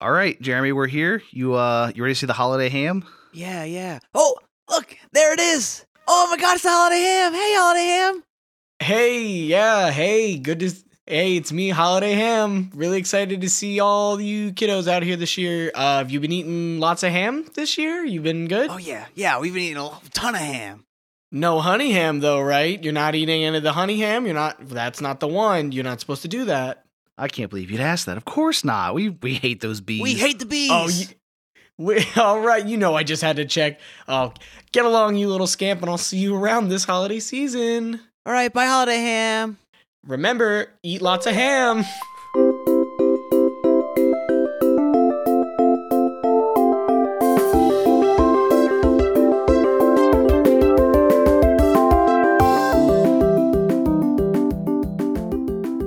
All right, Jeremy, we're here. You uh, you ready to see the holiday ham? Yeah, yeah. Oh, look, there it is. Oh my God, it's the holiday ham. Hey, holiday ham. Hey, yeah, hey, good to. Hey, it's me, Holiday Ham. Really excited to see all you kiddos out here this year. Uh, have you been eating lots of ham this year? You been good? Oh yeah, yeah. We've been eating a ton of ham. No honey ham though, right? You're not eating any of the honey ham. You're not. That's not the one. You're not supposed to do that. I can't believe you'd ask that. Of course not. We we hate those bees. We hate the bees. Oh, you, we, all right. You know, I just had to check. Oh, get along, you little scamp, and I'll see you around this holiday season. All right, bye, holiday ham. Remember, eat lots of ham.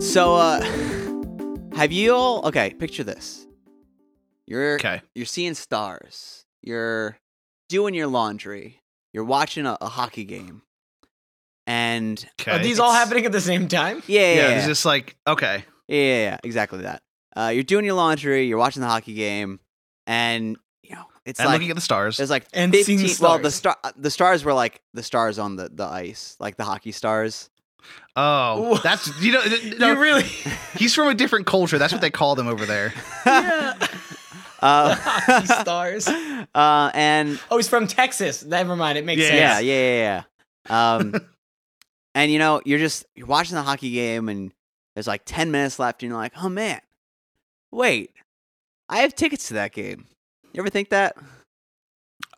So, uh, have you all? Okay, picture this. You're Okay. You're seeing stars. You're doing your laundry. You're watching a, a hockey game, and Okay. Are these all happening at the same time? yeah, yeah, yeah, yeah. it's just like okay. Yeah, yeah, yeah, exactly that. Uh, you're doing your laundry, you're watching the hockey game, and you know it's and like looking at the stars. there's like And 15, seeing Well, the star the stars were like the stars on the, the ice, like the hockey stars. Oh, that's you know. No, You really? he's from a different culture. That's what they call them over there. yeah. Uh, Hockey stars. uh, and Oh, he's from Texas. Never mind. It makes Yeah. sense. yeah, yeah, yeah, yeah. Um, and you know you're just you're watching the hockey game, and there's like ten minutes left, and you're like, oh man, wait, I have tickets to that game. You ever think that?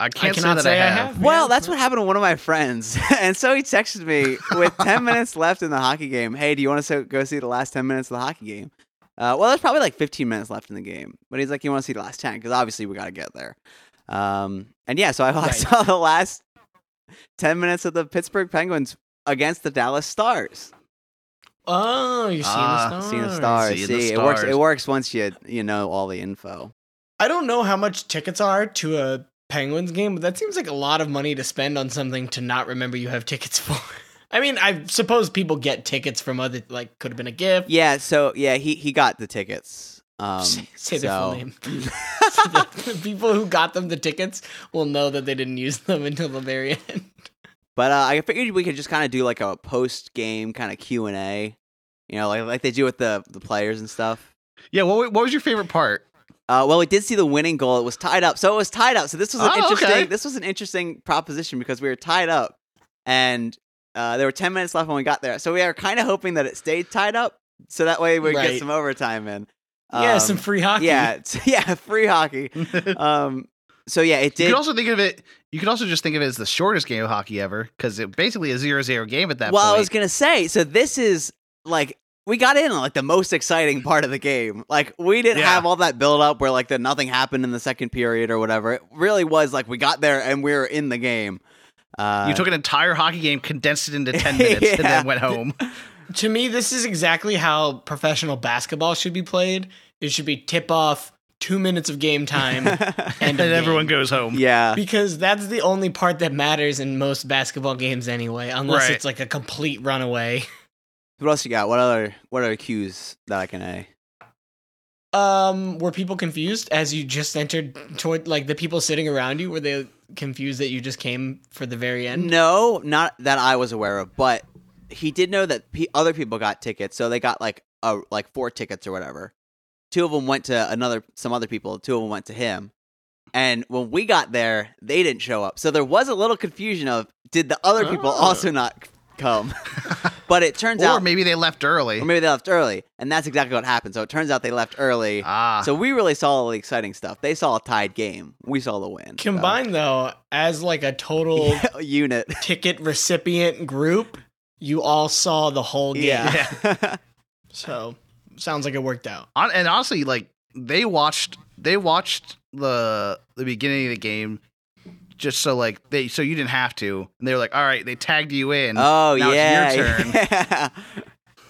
I can't say cannot that say I I have. have. Well, Yeah. that's what happened to one of my friends. and so he texted me with 10 minutes left in the hockey game. Hey, do you want to go see the last 10 minutes of the hockey game? Uh, well, there's probably like 15 minutes left in the game. But he's like, you want to see the last 10? Because obviously we got to get there. Um, and yeah, so I, I Right. saw the last 10 minutes of the Pittsburgh Penguins against the Dallas Stars. Oh, you're seeing Ah, the stars. Seeing the stars. Seeing the See, it works. It works once you you know all the info. I don't know how much tickets are to a Penguins game, but that seems like a lot of money to spend on something to not remember you have tickets for. I mean, I suppose people get tickets from other, like, could have been a gift. Yeah. So yeah, he he got the tickets. Um, Say, say their full so- name. the people who got them the tickets will know that they didn't use them until the very end. But uh, I figured we could just kind of do like a post game kind of Q and A, you know, like like they do with the the players and stuff. Yeah. What what was your favorite part? Uh, well, we did see the winning goal. It was tied up, so it was tied up. So this was an Oh, interesting. okay. This was an interesting proposition because we were tied up, and uh, there were ten minutes left when we got there. So we are kind of hoping that it stayed tied up, so that way we would get some overtime in. yeah, Um, some free hockey. Yeah, yeah, free hockey. Um, so yeah, it did. could also think of it. You could also just think of it as the shortest game of hockey ever because it basically a 0-0 game at that point. well, point. I was gonna say, so this is like we got in on like the most exciting part of the game. Like we didn't Yeah. have all that build up where like the nothing happened in the second period or whatever. It really was like we got there and we were in the game. Uh, you took an entire hockey game, condensed it into ten minutes, and then went home. To me, this is exactly how professional basketball should be played. It should be tip off, two minutes of game time, and end of everyone goes home. yeah, Because that's the only part that matters in most basketball games anyway, unless Right. it's like a complete runaway. What else you got? What other what other cues that I can a? Um, were people confused as you just entered toward like the people sitting around you? Were they confused that you just came for the very end? No, not that I was aware of, but he did know that pe other people got tickets, so they got like a like four tickets or whatever. Two of them went to another some other people. Two of them went to him. And when we got there, they didn't show up. So there was a little confusion of did the other people Oh. also not come? but it turns Or out, or maybe they left early. or maybe they left early, and that's exactly what happened. So it turns out they left early. ah, So we really saw all the exciting stuff. They saw a tied game. We saw the win. So- Combined though, as like a total unit. ticket recipient group, you all saw the whole game. Yeah. So sounds like it worked out. And honestly, like they watched, they watched the the beginning of the game just so like they so you didn't have to, and they were like, all right, they tagged you in. Oh Now it's yeah, your turn. yeah.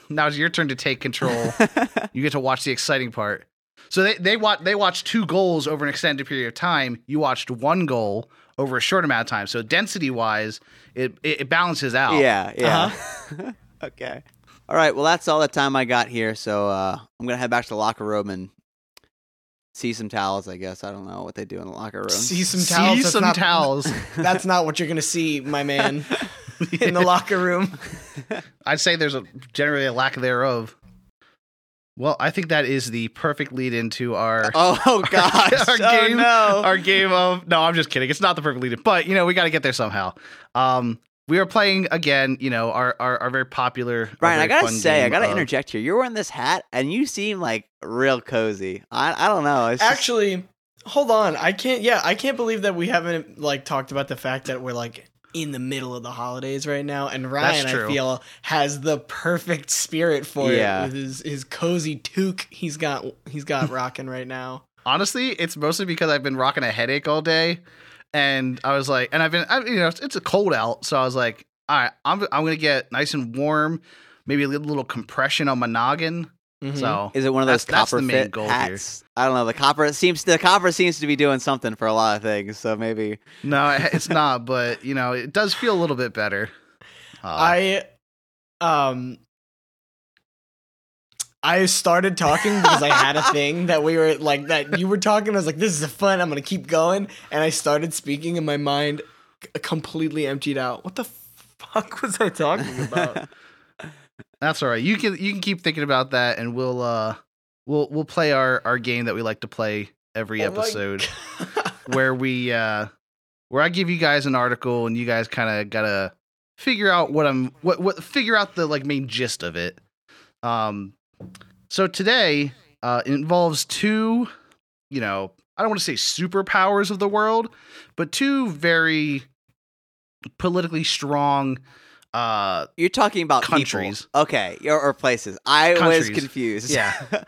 now it's your turn to take control. you get to watch the exciting part. So they they watch they watched two goals over an extended period of time. You watched one goal over a short amount of time. So density wise, it it, it balances out. yeah, yeah. Uh-huh. okay. All right. Well, that's all the time I got here. So uh, I'm gonna head back to the locker room and see some towels. I guess I don't know what they do in the locker room. See some towels. See That's some not- towels. That's not what you're gonna see, my man, in the locker room. I'd say there's a generally a lack thereof. Well, I think that is the perfect lead into our oh gosh! our oh game- no! our game of no, I'm just kidding. It's not the perfect lead, in, but you know we got to get there somehow. Um, we are playing again. You know our our, our very popular. our Brian, I gotta say, I gotta of- interject here. You're wearing this hat, and you seem like real cozy. I I don't know. It's just- Actually, hold on. I can't. Yeah, I can't believe that we haven't like talked about the fact that we're like in the middle of the holidays right now, and Ryan, I feel, has the perfect spirit for Yeah. it with his his cozy toque he's got he's got rocking right now. Honestly, it's mostly because I've been rocking a headache all day, and I was like, and I've been, I, you know, it's, it's a cold out, so I was like, all right, I'm I'm gonna get nice and warm, maybe a little, little compression on my noggin. Mhm. So is it one of those That's- that's copper the main fit goal here. hats? I don't know. The copper seems the copper seems to be doing something for a lot of things. So maybe no, it's not, but you know, it does feel a little bit better. Uh, I um I started talking because I had a thing that we were like that you were talking. I was like, "This is fun. I'm gonna keep going." And I started speaking, and my mind completely emptied out. What the fuck was I talking about? That's all right. You can you can keep thinking about that, and we'll uh we'll we'll play our our game that we like to play every Oh episode, where we uh where I give you guys an article, and you guys kind of gotta figure out what I'm what what figure out the like main gist of it. Um, so today uh involves two, you know, I don't want to say superpowers of the world, but two very politically strong uh you're talking about people. Countries. Okay, or, or places. I was Countries. confused. Yeah.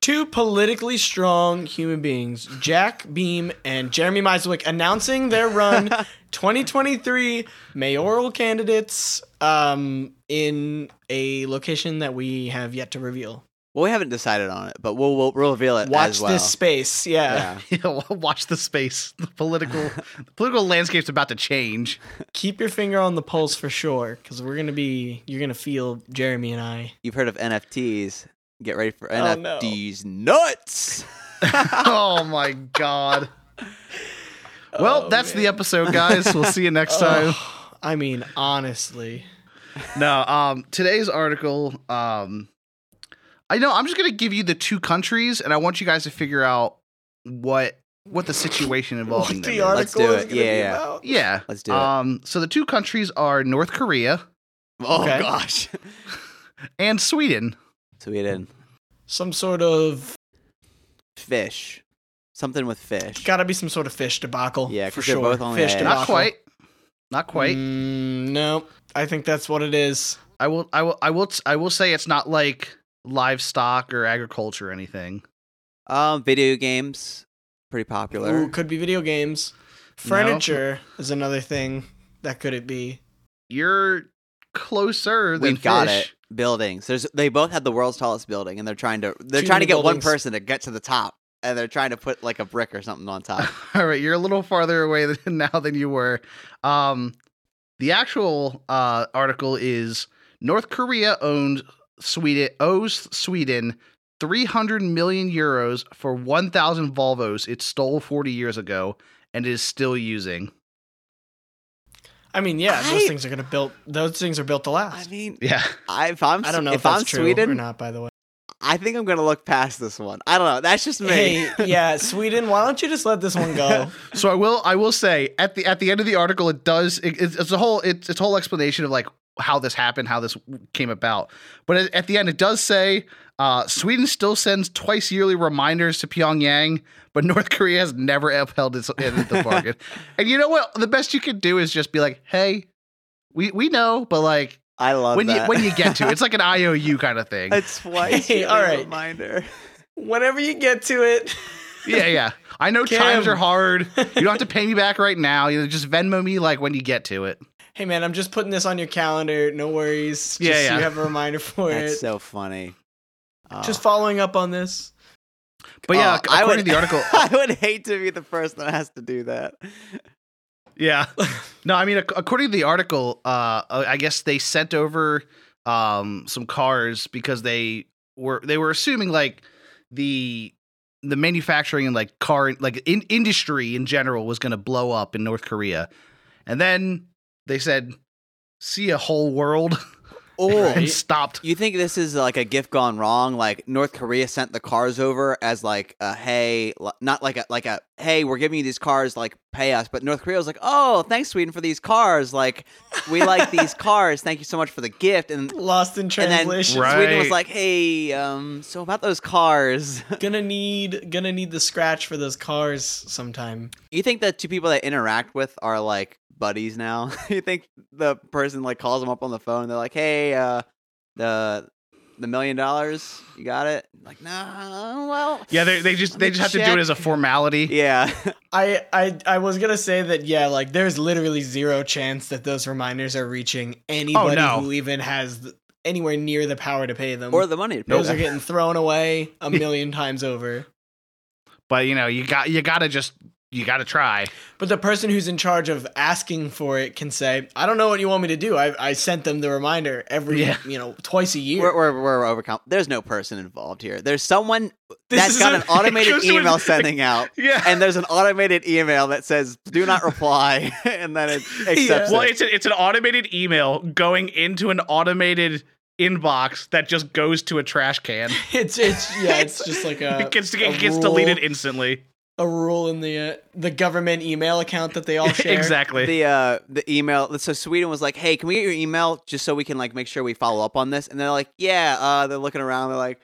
Two politically strong human beings, Jack Beam and Jeremy Meiswick, announcing their run 2023 mayoral candidates um, in a location that we have yet to reveal. well, we haven't decided on it, but we'll we'll, we'll reveal it Watch as well. this space. Yeah. Yeah. Yeah, watch the space. The political the political landscape's about to change. Keep your finger on the pulse for sure, because we're gonna be. You're gonna feel Jeremy and I. You've heard of NFTs. Get ready for Oh, no. NFTs nuts. oh my god. Well, Oh, that's the episode, guys. We'll see you next oh, time. Oh, I mean, honestly, No, um, today's article, um, I know I'm just gonna give you the two countries, and I want you guys to figure out what what the situation involving what them the is. Let's article do is it. gonna Yeah, be yeah. about. Yeah. Let's do it. Um, so the two countries are North Korea oh okay. gosh. and Sweden. Sweden. Some sort of Fish. Something with fish. Got to be some sort of fish debacle. Yeah, for sure. both only fish debacle. Not quite. Not quite. Mm, no, I think that's what it is. I will I will I will I will say it's not like livestock or agriculture or anything. Um, video games. Pretty popular. Ooh, could be video games. Furniture is another thing that could it be. You're closer than We've got fish. it. Buildings. There's they both have the world's tallest building, and they're trying to they're Too trying to many get one person to get to the top, and they're trying to put like a brick or something on top. All right, you're a little farther away than, now than you were. Um, the actual uh, article is North Korea owned Sweden owes Sweden 300 million euros for 1,000 Volvos it stole 40 years ago and is still using. I mean, yeah, those things are gonna build. Those things are built to last. I mean, Yeah, I, if I'm I don't know if, if, I'm Sweden, or not. By the way, I think I'm gonna look past this one. I don't know. That's just me. hey, yeah, Sweden. Why don't you just let this one go? so I will I will say at the at the end of the article it does it, it's, it's a whole it's, it's a whole explanation of like how this happened how this came about but at, at the end it does say uh, Sweden still sends twice yearly reminders to Pyongyang but North Korea has never upheld its end of the bargain and you know what the best you can do is just be like hey we we know but like I love when that. you when you get to it, it's like an IOU kind of thing it's twice. Hey, all right. Reminder. Whenever you get to it, yeah yeah I know times are hard you don't have to pay me back right now you know just Venmo me like when you get to it hey man, I'm just putting this on your calendar. No worries. Just Yeah, so yeah. you have a reminder for it. That's it. so funny. Oh. Just following up on this. but yeah Oh, I according would- to the article I would hate to be the person that has to do that. Yeah. no, I mean, according to the article, uh, I guess they sent over um some cars because they were they were assuming like the the manufacturing and like car like in, industry in general was going to blow up in North Korea, and then they said, "See a whole world," Or and stopped. you think this is like a gift gone wrong? Like North Korea sent the cars over as like a hey, not like a like a hey, we're giving you these cars, like pay us. But North Korea was like, oh, thanks Sweden for these cars. Like we like these cars. Thank you so much for the gift. And Lost in and then translation. Right. Sweden was like, hey, um, so about those cars. Gonna need gonna need the scratch for those cars sometime. You think the two people that interact with are like buddies now? you think the person like calls them up on the phone? They're like, "Hey, uh, the the million dollars, you got it?" Like, no, well, Yeah, they, they just they me just have to do it as a formality. yeah, I, I I was gonna say that yeah, like there's literally zero chance that those reminders are reaching anybody no. who even has th- anywhere near the power to pay them. or the money to pay those them. are getting thrown away a million times over. But you know, you got you got to just you got to try. But the person who's in charge of asking for it can say, "I don't know what you want me to do. I, I sent them the reminder every Yeah. you know twice a year." We're, we're, we're overcome. There's no person involved here. There's someone This that's is got a- an automated goes to email sending out, Yeah. and there's an automated email that says "Do not reply," and then it accepts well, it. it's a, it's an automated email going into an automated inbox that just goes to a trash can. it's it's yeah, it's just like a it gets a it gets rule- deleted instantly. A rule in the uh, the government email account that they all share. exactly. the uh the email so sweden was like hey can we get your email just so we can like make sure we follow up on this and they're like yeah uh they're looking around they're like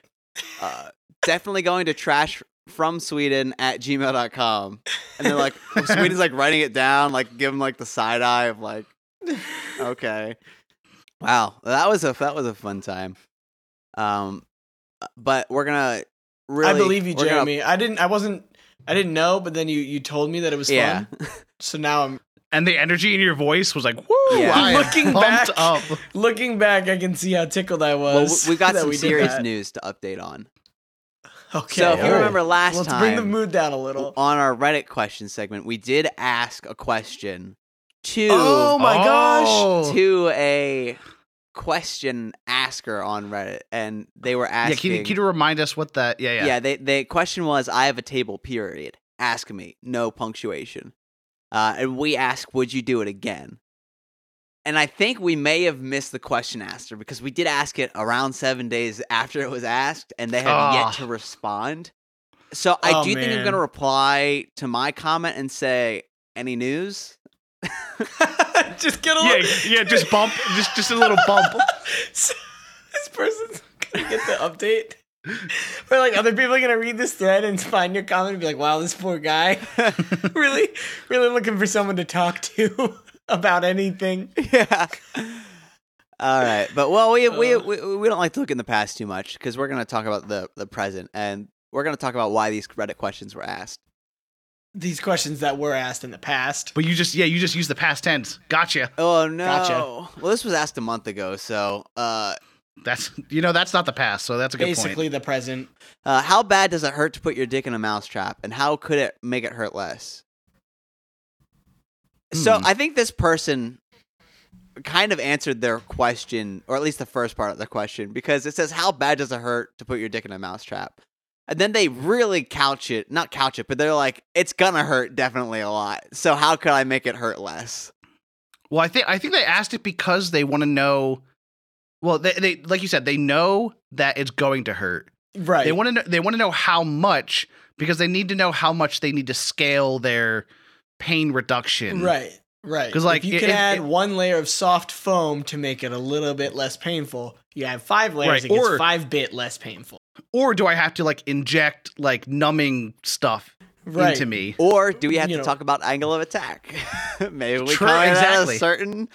uh definitely going to trash from sweden at gmail.com and they're like sweden's like writing it down like give them like the side eye of like okay wow that was a that was a fun time um but we're gonna really I believe you, we're gonna- Jeremy. I didn't. I wasn't. I didn't know, but then you you told me that it was yeah fun. So now I'm and the energy in your voice was like, "Woo!" Yeah. Looking back- up. looking back. I can see how tickled I was. we- we've got some we serious news to update on Okay. So if you remember last let's time, bring the mood down a little. on our Reddit question segment, we did ask a question to Oh my gosh! Oh. to a question asker on Reddit, and they were Yeah, asking. can you, can you remind us what that? Yeah, yeah. yeah, they the question was, "I have a table. Period. Ask me. No punctuation." Uh, and we asked, "Would you do it again?" And I think we may have missed the question asker because we did ask it around seven days after it was asked, and they have Ah. yet to respond. So I Oh, do think I'm going to reply to my comment and say, "Any news?" just get a yeah, little. yeah. Just bump, just just a little bump. So, this person's gonna get the update. Or like other people are gonna read this thread and find your comment and be like, "Wow, this poor guy, really, really looking for someone to talk to about anything." yeah. All right, but well, we we, Uh. we we don't like to look in the past too much because we're going to talk about the the present, and we're going to talk about why these Reddit questions were asked. These questions that were asked in the past. But you just yeah, you just use the past tense. Gotcha. Oh no! Gotcha. Well, this was asked a month ago, so uh, That's you know that's not the past, so that's a good point. Basically, point. the present. uh, how bad does it hurt to put your dick in a mousetrap, and how could it make it hurt less? So Hmm. I think this person kind of answered their question, or at least the first part of the question, because it says, "How bad does it hurt to put your dick in a mousetrap?" And then they really couch it, not couch it, but they're like, "It's gonna hurt definitely a lot. So how could I make it hurt less?" Well, I think I think they asked it because they want to know. Well, they, they like you said, they know that it's going to hurt. Right. They want to know, they want to know how much because they need to know how much they need to scale their pain reduction. Right. Right. Because like, if you it- can it- add it- one layer of soft foam to make it a little bit less painful, you add five layers, Right, it gets or- five bit less painful. Or do I have to like inject like numbing stuff Right. into me? Or do we have You to know. talk about angle of attack? Maybe we True, come exactly. a certain.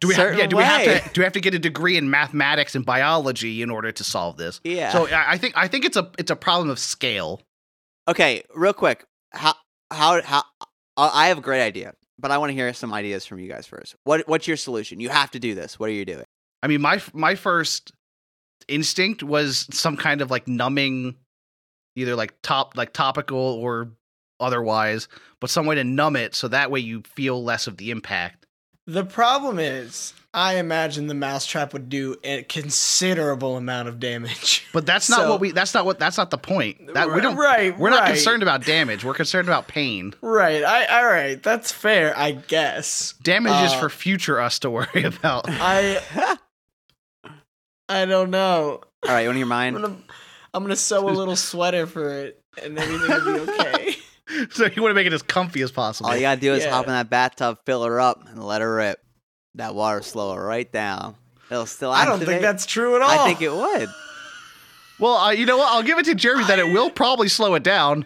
Do we have, yeah, do we have to do we have to get a degree in mathematics and biology in order to solve this? Yeah. So I I think I think it's a it's a problem of scale. Okay, real quick. How how how? I I have a great idea, but I want to hear some ideas from you guys first. What what's your solution? You have to do this. What are you doing? I mean, my my first instinct was some kind of like numbing, either like top like topical or otherwise, but some way to numb it so that way you feel less of the impact. The problem is, I imagine the mousetrap would do a considerable amount of damage. But that's not So- what we. That's not what. That's not the point. That we don't. Right, We're not right. concerned about damage. We're concerned about pain. Right. I all right. That's fair, I guess. Damage is Uh, for future us to worry about. I I don't know. All right, you want to hear mine? I'm gonna I'm gonna sew a little sweater for it, and everything will be okay. so you want to make it as comfy as possible. All you gotta do is Yeah. hop in that bathtub, fill her up, and let her rip. That water slow her right down. It'll still I don't think that's true at all. I think it would. Well, uh, you know what? I'll give it to Jeremy that it will probably slow it down.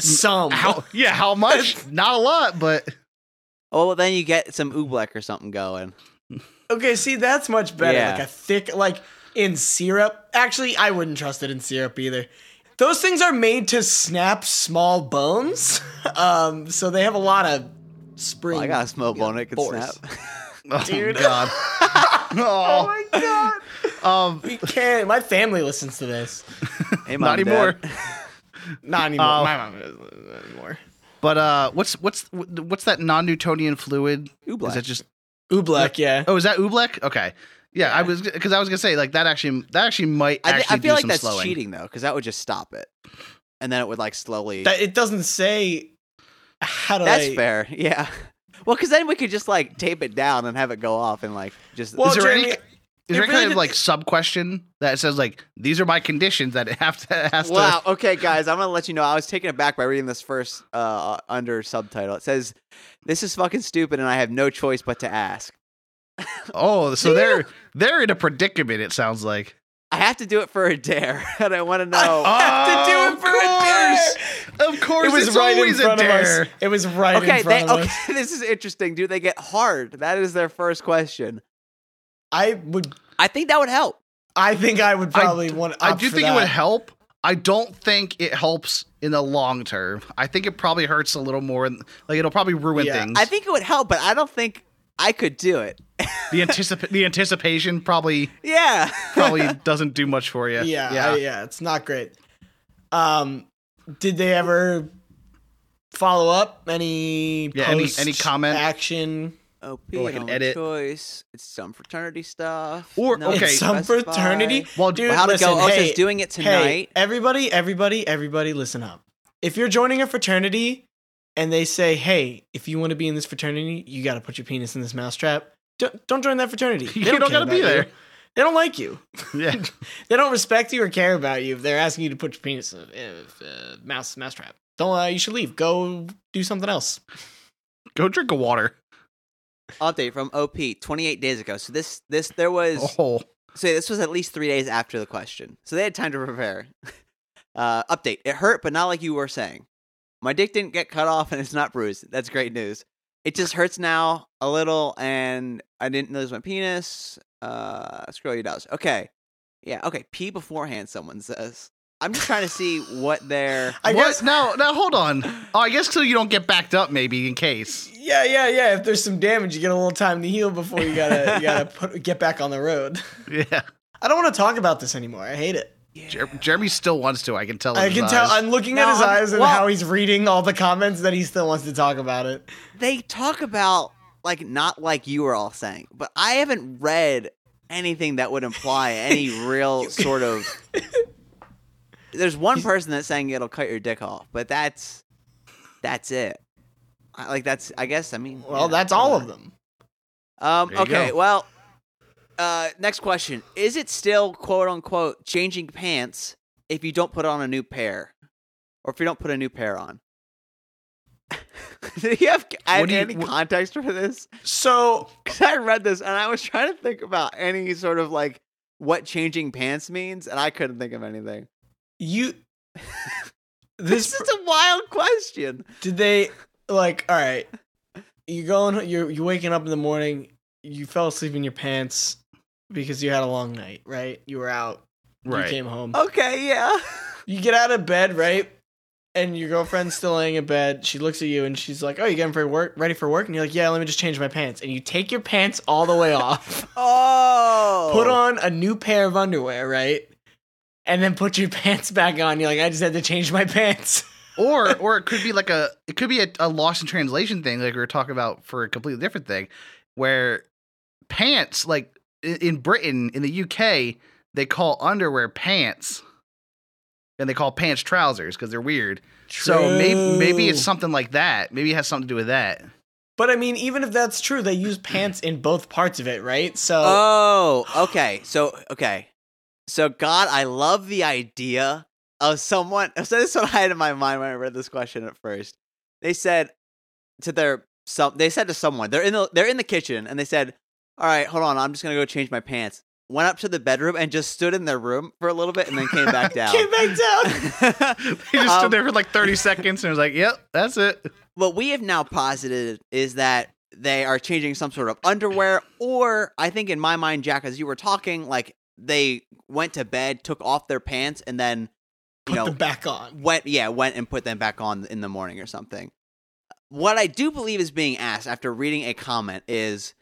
some. How? Yeah, how much? Not a lot, but Oh, well, then you get some oobleck or something going. Okay, see that's much better. Yeah. Like a thick, like in syrup. Actually, I wouldn't trust it in syrup either. Those things are made to snap small bones, um, so they have a lot of spring. Well, I got a small bone it could force. snap. oh Dude. god. Oh oh, my god! um, We can't. My family listens to this. hey, not anymore. Not anymore. Oh. My mom doesn't anymore. But uh, what's what's what's that non-Newtonian fluid? Oobleck. Is that just? Oobleck, yeah. Oh, is that oobleck? Okay. Yeah, I was because I was gonna say like that actually that actually might I, thi- actually I feel do like some that's slowing. cheating though, because that would just stop it, and then it would like slowly. That it doesn't say how do that's I, fair. Yeah. Well, because then we could just like tape it down and have it go off and like just. Well, is there Jeremy, any is there any really kind of like sub question that says like these are my conditions that it have to it has Wow. to Okay, guys, I'm gonna let you know. I was taken aback by reading this first uh, under subtitle. It says, "This is fucking stupid, and I have no choice but to ask. Oh so they're they're in a predicament it sounds like I have to do it for a dare, and I want to know." I have to do it for a dare. of course It was it's right in front a of us. It was right okay, in front they, of okay. us. This is interesting. Do they get hard? That is their first question. I would. I think that would help. I think I would probably d- want. I do for think it would help. I don't think it helps in the long term. I think it probably hurts a little more. in- Like it'll probably ruin Yeah, things. I think it would help, but I don't think I could do it. the anticip- the anticipation probably yeah. probably doesn't do much for you. Yeah, yeah. yeah, yeah. It's not great. Um, did they ever follow up any? Yeah, any- post any comment? action? OP, Or like an edit. choice. It's some fraternity stuff. Or- No okay. It's some specify. fraternity. Well, Dude, Well, how'd it listen, go? Oh, it hey, says doing it Hey, tonight. everybody, everybody, everybody, listen up. If you're joining a fraternity and they say, "Hey, if you want to be in this fraternity, you got to put your penis in this mousetrap," don't, don't join that fraternity. They You don't, don't gotta be about you. there. They don't like you. yeah. They don't respect you or care about you if they're asking you to put your penis in a uh, mouse mousetrap. Don't. Uh, you should leave. Go do something else. Go drink a water. Update from OP 28 days ago. So this this there was Oh, so this was at least three days after the question. So they had time to prepare. Uh, update. It hurt, but not like you were saying. My dick didn't get cut off and it's not bruised. That's great news. It just hurts now a little, and I didn't lose my penis. Uh, scroll you does. Okay, yeah. Okay, pee beforehand. Someone says. I'm just trying to see what their. I what? guess. now now hold on. Oh, I guess so you don't get backed up maybe in case. Yeah, yeah, yeah. If there's some damage, you get a little time to heal before you gotta you gotta put, get back on the road. Yeah. I don't want to talk about this anymore. I hate it. Jer- Jeremy still wants to. I can tell. I his can tell. eyes. I'm looking No, at his I'm- eyes and well- how he's reading all the comments that he still wants to talk about it. they talk about like not like you were all saying, but I haven't read anything that would imply any real sort of. There's one person that's saying it'll cut your dick off, but that's that's it. I, like that's I guess I mean. Well, yeah, that's all of them. Um. There you Okay. go. Well. Uh. Next question: Is it still quote unquote changing pants if you don't put on a new pair, or if you don't put a new pair on? Do you have I do you- any what- context for this? So Because I read this and I was trying to think about any sort of like what changing pants means, and I couldn't think of anything. you, This this is a wild question. did they like? All right, you going? You're you waking up in the morning. You fell asleep in your pants because you had a long night, right? You were out. Right. You came home. Okay, yeah. You get out of bed, right? And your girlfriend's still laying in bed. She looks at you and she's like, "Oh, you getting for work? Ready for work?" And you're like, "Yeah, let me just change my pants." And you take your pants all the way off, Oh. put on a new pair of underwear, right? And then put your pants back on. You're like, "I just had to change my pants." or or it could be like a it could be a, a lost in translation thing like we were talking about for a completely different thing where pants, like i- in Britain, in the UK, they call underwear pants, and they call pants trousers because they're weird. So maybe maybe it's something like that. Maybe it has something to do with that. But I mean, even if that's true, they use pants in both parts of it, right? So Oh, okay. So okay. So God, I love the idea of someone. So this is what I had in my mind when I read this question at first. They said to their some. They said to someone. They're in the they're in the kitchen and they said, "All right, hold on. I'm just gonna go change my pants." Went up to the bedroom and just stood in their room for a little bit and then came back down. came back down. They just Um, stood there for like 30 seconds and was like, yep, that's it. what we have now posited is that they are changing some sort of underwear, or I think in my mind, Jack, as you were talking, like they went to bed, took off their pants, and then you Put know them back on. went yeah went and put them back on in the morning or something. What I do believe is being asked after reading a comment is.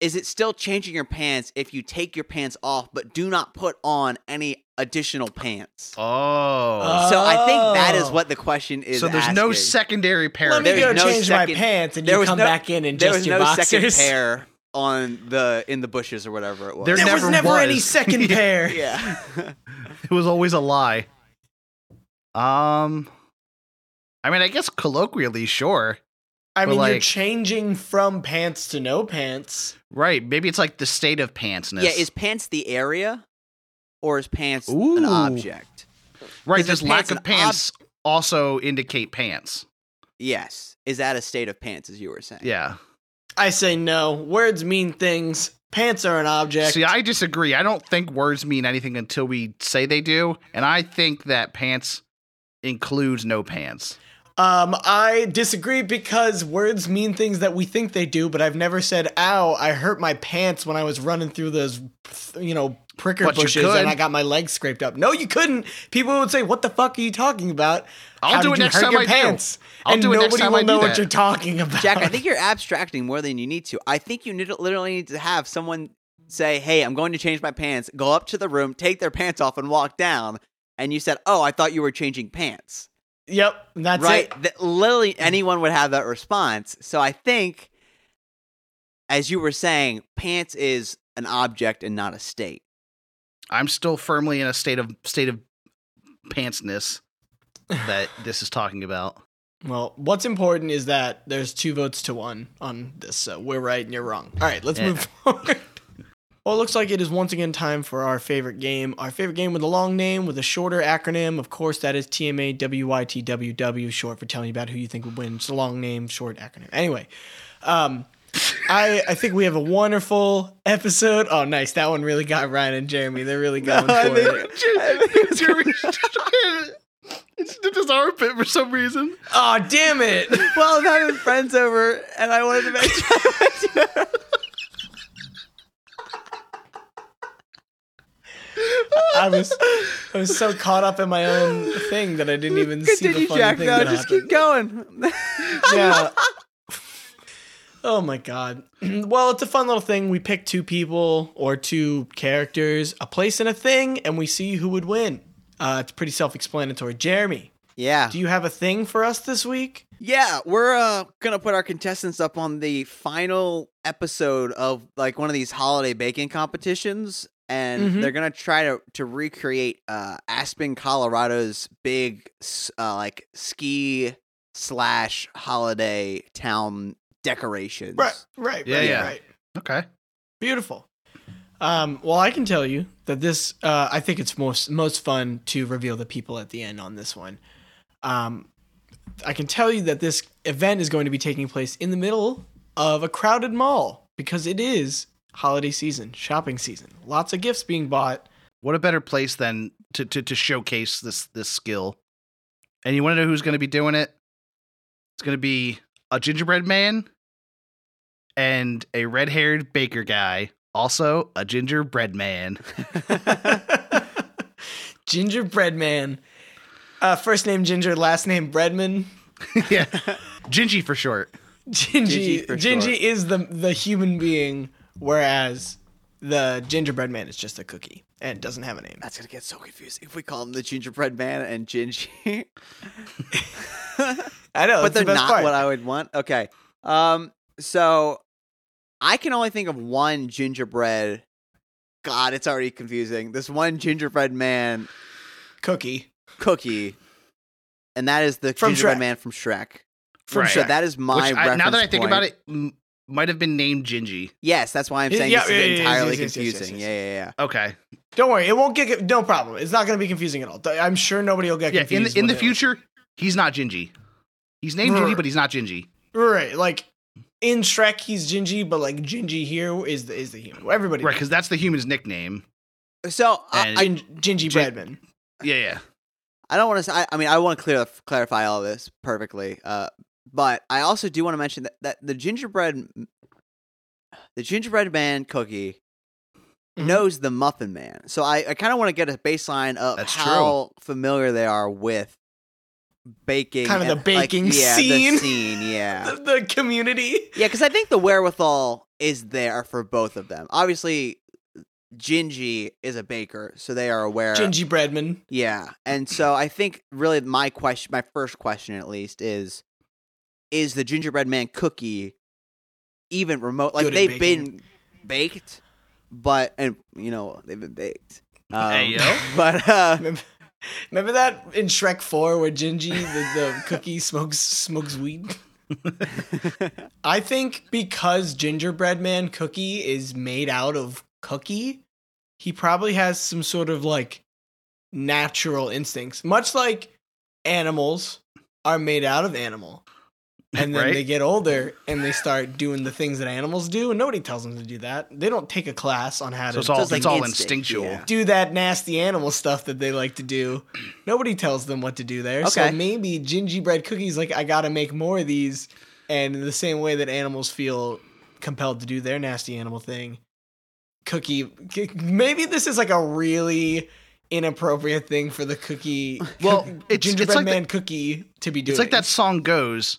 Is it still changing your pants if you take your pants off but do not put on any additional pants? Oh. so I think that is Oh. what the question is. so there's no asking. secondary pair. Let of me There's go no change second- my pants, and you was come no- back in and there just was your no boxers. second pair on the in the bushes or whatever it was. There There was never never any second pair. yeah. It was always a lie. Um, I mean, I guess colloquially, sure. I But, mean, you're changing from pants to no pants. Right. Maybe it's like the state of pantsness. yeah, is pants the area or is pants Ooh. an object? right. is Does lack of pants also indicate pants? Yes. Is that a state of pants as you were saying? Yeah. I say no. Words mean things. Pants are an object. See, I disagree. I don't think words mean anything until we say they do, and I think that pants includes no pants. Um, I disagree because words mean things that we think they do, but I've never said, ow, I hurt my pants when I was running through those, you know, pricker But you bushes and I got my legs scraped up. No, you couldn't. People would say, what the fuck are you talking about? I'll How do it next hurt time your I do. pants? I'll and do it next time I do know what that. you're talking about. Jack, I think you're abstracting more than you need to. I think you need, literally need to have someone say, "Hey, I'm going to change my pants." Go up to the room, take their pants off, and walk down. And you said, "Oh, I thought you were changing pants." Yep, that's right? it. That literally anyone would have that response. So I think, as you were saying, pants is an object and not a state. I'm still firmly in a state of state of pantsness that this is talking about. Well, what's important is that there's two votes to one on this, so we're right and you're wrong. All right, let's Yeah. move forward. Well, it looks like it is once again time for our favorite game. Our favorite game with a long name, with a shorter acronym. Of course, that is TMA WYTWW, short for telling you about who you think would win. It's a long name, short acronym. Anyway, um, I I think we have a wonderful episode. Oh, nice. That one really got Ryan and Jeremy. They're really going for it. Just, Jeremy snipped his armpit for some reason. Oh, damn it. Well, I'm having friends over, and I wanted to make sure. I was I was so caught up in my own thing that I didn't even see the Continue, funny Jack. thing No, that just happened. keep going. yeah. Oh my god. Well, it's a fun little thing. We pick two people or two characters, a place and a thing, and we see who would win. Uh, it's pretty self-explanatory. Jeremy, yeah. do you have a thing for us this week? Yeah, we're uh, gonna put our contestants up on the final episode of like one of these holiday baking competitions, and Mhm. they're gonna try to to recreate uh, Aspen, Colorado's big uh, like ski slash holiday town decorations. right, Yeah, right, yeah. right. Okay. Beautiful. Um, well, I can tell you that this. Uh, I think it's most most fun to reveal the people at the end on this one. Um, I can tell you that this event is going to be taking place in the middle of a crowded mall because it is holiday season, shopping season. Lots of gifts being bought. What a better place than to to, to showcase this this skill. And you want to know who's going to be doing it? It's going to be a gingerbread man and a red-haired baker guy, also a gingerbread man. Gingerbread man. Uh, first name Ginger, last name Breadman. yeah. Gingy for short. Gingy, Gingy for Gingy short. is the the human being, whereas the gingerbread man is just a cookie and doesn't have a name. That's gonna get so confusing if we call him the gingerbread man and Gingy. I know, but they're best not part. what I would want. Okay. Um. So I can only think of one gingerbread. God, it's already confusing. This one gingerbread man Cookie. cookie, and that is the From gingerbread Shrek. man from Shrek. From Right. So Shrek. that is my Which I, now that I think point. about it, m- might have been named Gingy. Yes, that's why I'm saying yeah, this yeah, is yeah, entirely confusing. yes. Yeah, yeah, yeah. Okay. Don't worry, it won't get no problem. It's not going to be confusing at all. I'm sure nobody will get Yeah. In confused. the, in the future, he's not Gingy. He's named Right. Gingy, but he's not Gingy. right? Like in Shrek, he's Gingy, but like Gingy here is the is the human. Everybody, Right, because that's the human's nickname. So I, And- I, Gingy Gin- Breadman. Yeah, yeah. I don't want to. I, I mean, I want to clear clarify all this perfectly. Uh, but I also do want to mention that, that the gingerbread, the gingerbread man cookie Mhm. knows the muffin man. So I, I kind of want to get a baseline of That's how familiar they are with baking, Kind of and, the baking like, yeah, scene. The scene, yeah, The, the community. yeah. Because I think the wherewithal is there for both of them. Obviously, Gingy is a baker, so they are aware. Gingy Breadman. Yeah. And so I think really my question my first question at least is is the gingerbread man cookie even remote like Good at they've baking. been baked but and you know they've been baked. Um, Hey, yo. But uh Remember, remember that in Shrek Four where Gingy the, the cookie smokes smokes weed. I think because Gingerbread Man cookie is made out of cookie, he probably has some sort of like natural instincts, much like animals are made out of animal. And then Right. they get older and they start doing the things that animals do, and nobody tells them to do that. They don't take a class on how So to it's all Just like it's all instinctual. yeah. do that nasty animal stuff that they like to do. Nobody tells them what to do there. So Okay. maybe gingerbread cookies like I gotta make more of these. And in the same way that animals feel compelled to do their nasty animal thing, cookie maybe this is like a really inappropriate thing for the cookie Well, it's- it's gingerbread like the- man cookie to be doing. It's like that song goes,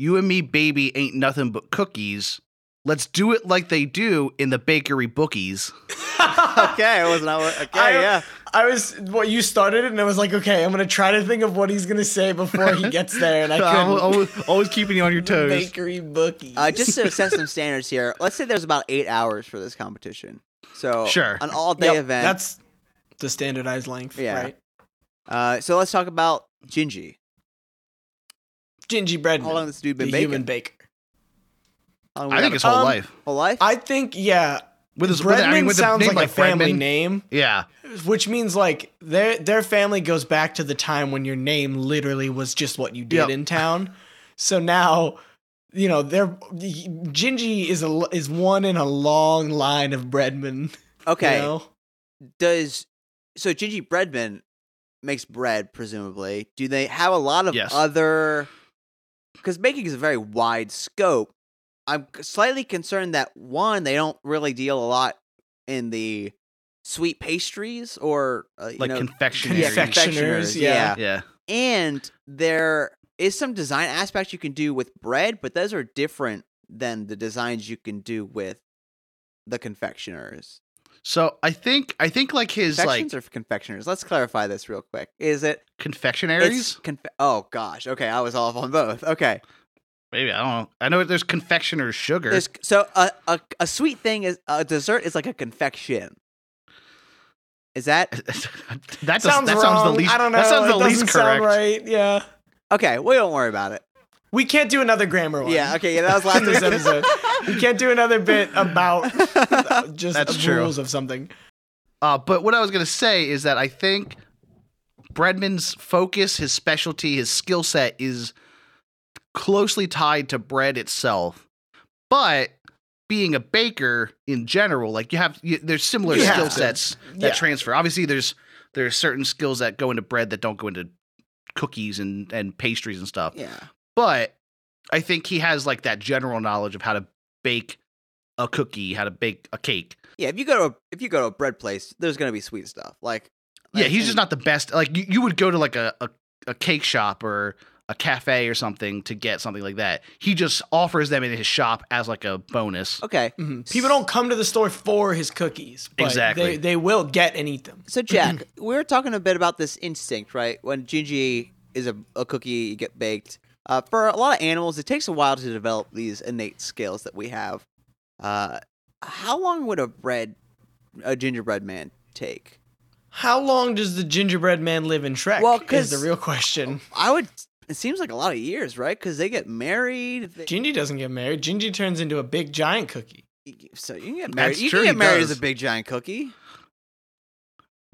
"You and me, baby, ain't nothing but cookies. Let's do it like they do in the bakery bookies." okay, it was not okay, I- yeah. I was what you started it, and I was like, okay, I'm gonna try to think of what he's gonna say before he gets there, and I couldn't. always, always, always keeping you on your toes. Bakery bookies. Uh, just to set some standards here, let's say there's about eight hours for this competition. So Sure. an all day Yep, event. That's the standardized length, Yeah. right? uh, so let's talk about Gingy. Gingy bread. How long has this dude the been baking? human baker. How long we I think his whole Um, life whole life. I think yeah. with his. With, Breadman I mean, with a sounds name like, a family Breadman, name, Yeah, which means like their their family goes back to the time when your name literally was just what you did Yep. in town. So now, you know, they're Gingy is a is one in a long line of breadmen. okay. You know? Does so Gingy Breadman makes bread, presumably. Do they have a lot of Yes. other? Because baking is a very wide scope. I'm slightly concerned that one, they don't really deal a lot in the sweet pastries or uh, you like know, confectionery. Confectioners, yeah. Yeah, and there is some design aspects you can do with bread, but those are different than the designs you can do with the confectioners. So I think I think like his like Confections or confectioners? Let's clarify this real quick. Is it confectionaries. Conf- oh gosh. Okay, I was off on both. Okay. Maybe I don't know. I know there's confectioner's sugar. There's, so a, a a sweet thing is a dessert is like a confection. Is that that does, sounds that wrong. sounds the least. I don't know. That sounds it the least doesn't sound correct. right. Yeah. okay? We don't worry about it. We can't do another grammar one. Yeah. Okay. Yeah, that was last in this episode. we can't do another bit about just That's the rules of something. Uh, but what I was gonna say is that I think Breadman's focus, his specialty, his skill set is closely tied to bread itself. But being a baker in general, like you have, you, there's similar have skill sets that Yeah. transfer. Obviously, there's there's certain skills that go into bread that don't go into cookies and and pastries and stuff. Yeah. But I think he has like that general knowledge of how to bake a cookie, how to bake a cake. Yeah. If you go to a, if you go to a bread place, there's gonna be sweet stuff. Like Yeah, he's and- just not the best. Like you, you would go to like a, a, a cake shop or a cafe or something to get something like that. He just offers them in his shop as like a bonus. okay. Mhm. People don't come to the store for his cookies. But Exactly. They, they will get and eat them. So Jack, we were talking a bit about this instinct, right? When Gingy is a, a cookie, you get baked. Uh, for a lot of animals, it takes a while to develop these innate skills that we have. Uh, how long would a bread, a gingerbread man take? How long does the gingerbread man live in Shrek? Well, is 'cause- the real question. I would. It seems like a lot of years, right? Because they get married. they- Gingy doesn't get married. Gingy turns into a big giant cookie. so you can get married. That's you true, can get married does. as a big giant cookie.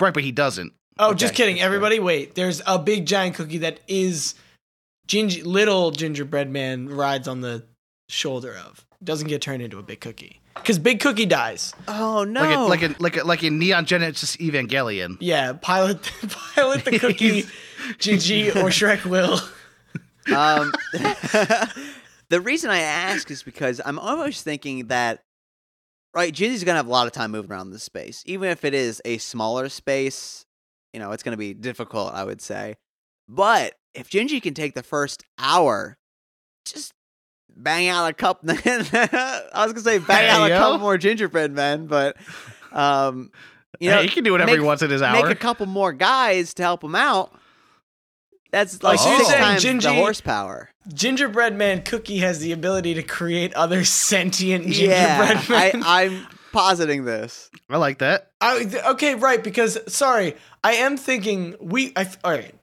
Right, but he doesn't. Oh, Okay, just kidding. that's fair. Everybody, wait. There's a big giant cookie that is gingy, little gingerbread man rides on the shoulder of. Doesn't get turned into a big cookie because big cookie dies. Oh no! Like a, like a, like a, like in Neon Genesis Evangelion. Yeah, pilot pilot the cookie. Gingy or Shrek will. Um, the reason I ask is because I'm almost thinking that, right, Gingy's gonna have a lot of time moving around this space, even if it is a smaller space. You know, it's gonna be difficult, I would say. But if Gingy can take the first hour, just bang out a couple. I was gonna say bang Hey, out a couple more gingerbread men, but um, you know, hey, he can do whatever make- he wants in his hour. make a couple more guys to help him out. That's like so you're six saying times the Gingy- horsepower. Gingerbread man cookie has the ability to create other sentient Yeah, gingerbread I, men. I'm positing this. I like that. I, okay, right. Because sorry, I am thinking we. I, all right,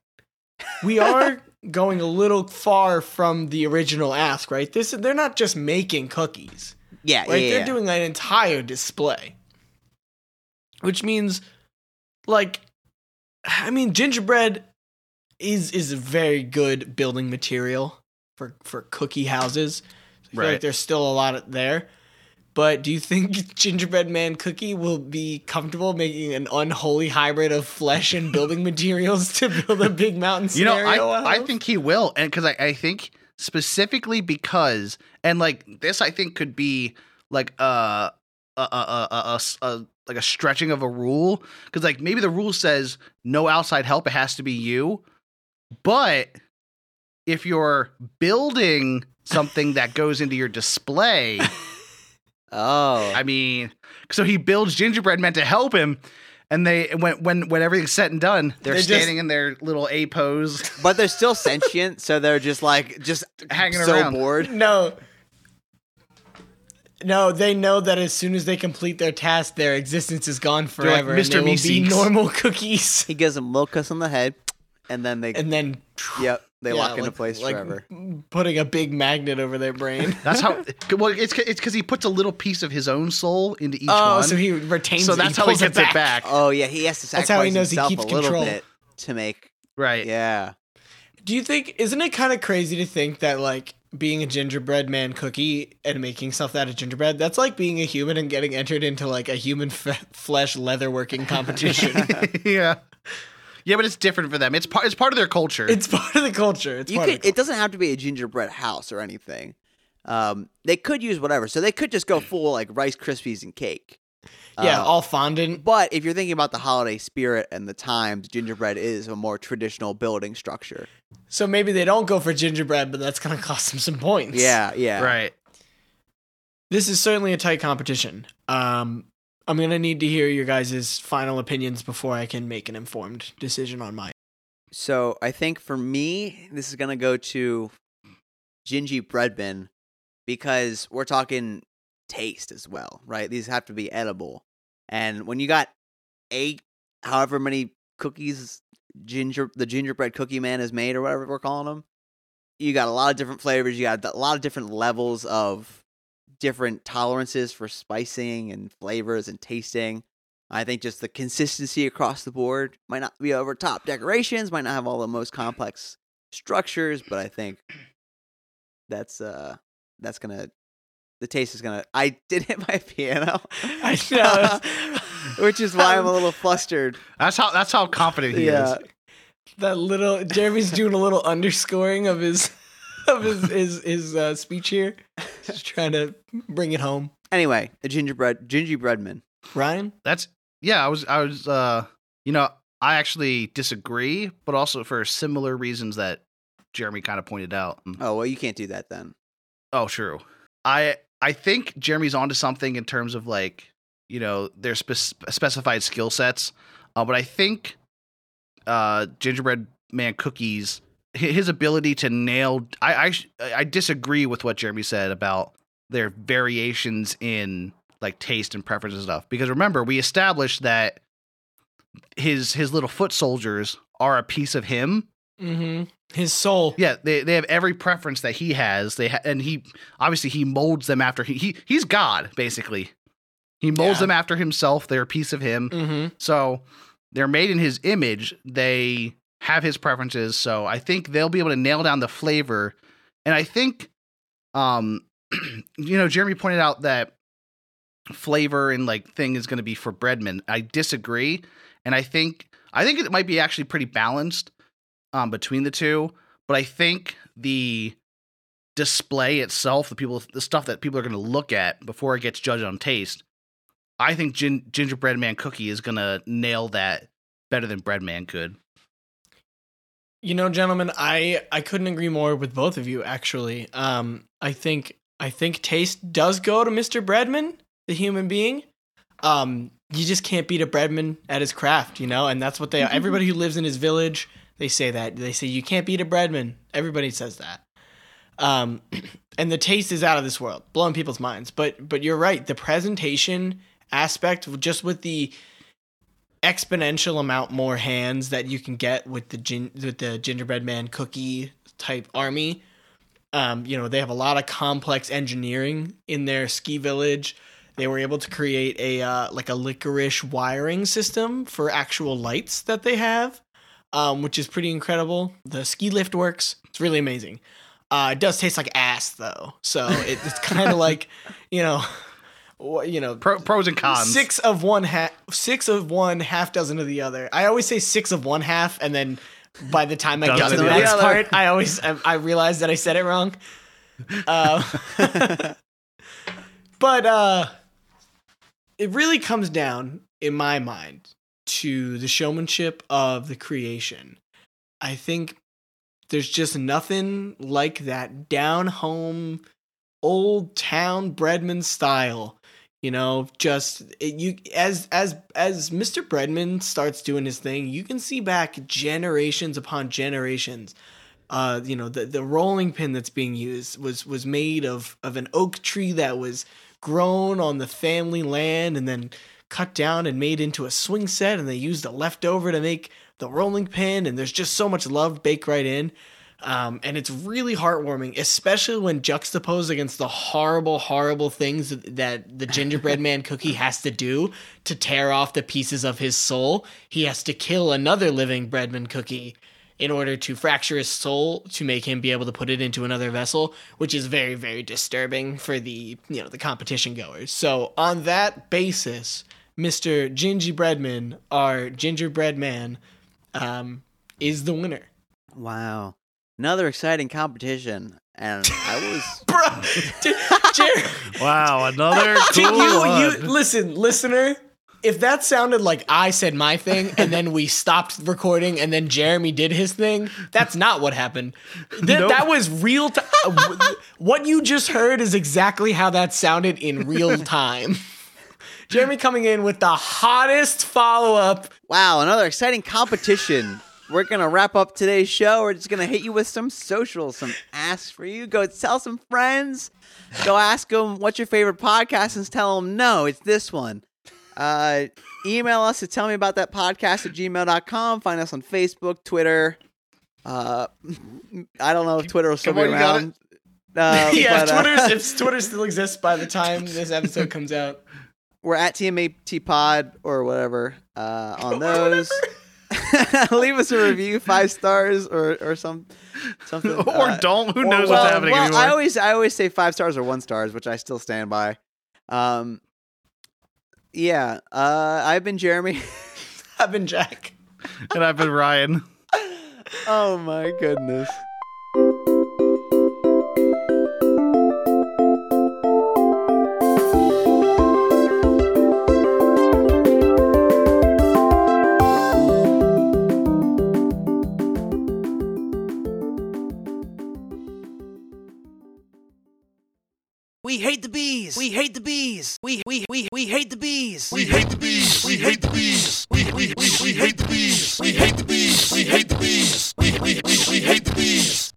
we are going a little far from the original ask. Right. This they're not just making cookies. Yeah, Right. yeah, They're yeah. doing an entire display, which means, like, I mean, gingerbread is is a very good building material for for cookie houses. I feel like there's still a lot there. But do you think Gingerbread Man Cookie will be comfortable making an unholy hybrid of flesh and building materials to build a big mountain You know. I, I think he will, and because I, I think specifically because, and like this, I think could be like uh, a a a, a, a, s- a- like a stretching of a rule because like maybe the rule says no outside help; it has to be you. But if you're building something that goes into your display, Oh, I mean, so he builds gingerbread men to help him. And they when when when everything's said and done, they're They just- standing in their little A pose. but they're still sentient, so they're just like just Hanging so around. bored. No. No, they know that as soon as they complete their task, their existence is gone like forever. and Mr. they will be normal cookies. He gives them a little kiss on the head, and then they And then, yep they yeah, lock into place like forever. Putting a big magnet over their brain. That's how. Well, it's it's because he puts a little piece of his own soul into each oh, one. so he retains so it. that's how he gets it back. Oh yeah, he has to That's sacrifice how he knows he himself keeps a little control. bit to make. Right. Yeah, Do you think? Isn't it kind of crazy to think that like being a gingerbread man cookie and making stuff out of gingerbread? That's like being a human and getting entered into like a human f- flesh leatherworking competition. yeah. Yeah, but it's different for them. It's part. It's part of their culture. it's part of the culture. It's you part could. of the It doesn't have to be a gingerbread house or anything. Um, they could use whatever, so they could just go full like Rice Krispies and cake. Yeah, Uh, all fondant. But if you're thinking about the holiday spirit and the times, gingerbread is a more traditional building structure. So maybe they don't go for gingerbread, but that's going to cost them some points. Yeah, yeah. right. This is certainly a tight competition. Um, I'm to need to hear your guys' final opinions before I can make an informed decision on mine. So I think for me, this is gonna go to Gingy Breadman because we're talking taste as well, right? These have to be edible. And when you got eight, however many cookies ginger the gingerbread cookie man has made or whatever we're calling them, you got a lot of different flavors. You got a lot of different levels of different tolerances for spicing and flavors and tasting. I think just the consistency across the board might not be over top decorations, might not have all the most complex structures, but I think that's uh that's gonna the taste is gonna I did hit my piano. I know. Which is why I'm a little flustered. That's how. That's how confident he Yeah. is. That little Jeremy's doing a little underscoring of his of his his, his uh, speech here. Just trying to bring it home. Anyway, a gingerbread gingerbreadman. Ryan? That's yeah. I was. I was. Uh. You know. I actually disagree, but also for similar reasons that Jeremy kind of pointed out. Oh well you can't do that then. Oh, true. I I think Jeremy's onto something in terms of like you know their spe- specified skill sets, uh, but I think uh, Gingerbread Man cookies hi- his ability to nail. I I I disagree with what Jeremy said about their variations in like taste and preference and stuff. Because remember, we established that his his little foot soldiers are a piece of him. Mm-hmm. His soul. Yeah, they they have every preference that he has. They ha- and he obviously he molds them after he, he he's God basically. He molds Yeah. them after himself. They're a piece of him. Mm-hmm. So they're made in his image. They have his preferences. So I think they'll be able to nail down the flavor. And I think, um, you know, Jeremy pointed out that flavor and like thing is going to be for Breadman. I disagree, and I think I think it might be actually pretty balanced um, between the two. But I think the display itself, the people, the stuff that people are going to look at before it gets judged on taste, I think gin- gingerbread man cookie is going to nail that better than bread man could. You know, gentlemen, I I couldn't agree more with both of you. Actually, um, I think I think taste does go to Mr. Breadman, the human being. Um, you just can't beat a Breadman at his craft, you know, and that's what they. everybody who lives in his village, they say that. They say you can't beat a Breadman. Everybody says that. Um, and the taste is out of this world, blowing people's minds. But but you're right. The presentation aspect, just with the exponential amount more hands that you can get with the gin- with the gingerbread man cookie type army. Um, you know, they have a lot of complex engineering in their ski village. They were able to create a uh, like a licorice wiring system for actual lights that they have, um, which is pretty incredible. The ski lift works. It's really amazing. Uh, it does taste like ass though, so it, it's kind of like you know, you know, Pro- pros and cons. Six of one half, six of one, half dozen of the other. I always say six of one half, and then by the time I get to the the next other. part, I always I, I realize that I said it wrong. Uh, but uh, it really comes down, in my mind, to the showmanship of the creation. I think there's just nothing like that down home, old town Breadman style you know just it, you as as as mr breadman starts doing his thing you can see back generations upon generations uh you know the the rolling pin that's being used was was made of of an oak tree that was grown on the family land and then cut down and made into a swing set and they used a leftover to make the rolling pin and there's just so much love baked right in um, and it's really heartwarming, especially when juxtaposed against the horrible, horrible things that the gingerbread man cookie has to do to tear off the pieces of his soul. He has to kill another living breadman cookie in order to fracture his soul to make him be able to put it into another vessel, which is very, very disturbing for the you know the competition goers. So on that basis, Mister Gingy Breadman, our gingerbread man, um, is the winner. Wow. Another exciting competition. And I was bro. Dude, Jer- Wow, another Dude, cool you, one. you listen, listener. If that sounded like I said my thing and then we stopped recording and then Jeremy did his thing, that's not what happened. Th- Nope. That was real time. Uh, what you just heard is exactly how that sounded in real time. Jeremy coming in with the hottest follow up. Wow, another exciting competition. We're gonna wrap up today's show. We're just gonna hit you with some socials, some asks for you. Go tell some friends. Go ask them what's your favorite podcast and tell them no, it's this one. Uh, email us to tell me about that podcast at gmail.com. Find us on Facebook, Twitter. Uh, I don't know if Twitter will still Come be on, around. Uh, yeah, but, uh, Twitter's, if Twitter still exists by the time this episode comes out. we're at TMAT Pod or whatever uh, on those. Leave us a review, five stars or or some something. or uh, don't. Who or- knows well, what's happening well, anymore? I always I always say five stars or one stars, which I still stand by. Um, yeah, uh, I've been Jeremy. I've been Jack. and I've been Ryan. oh my goodness. We hate the bees. We hate the bees. We we we we hate the bees. We hate the bees. We hate the bees. We we we we hate the bees. We hate the bees. We hate the bees. We we we we hate the bees.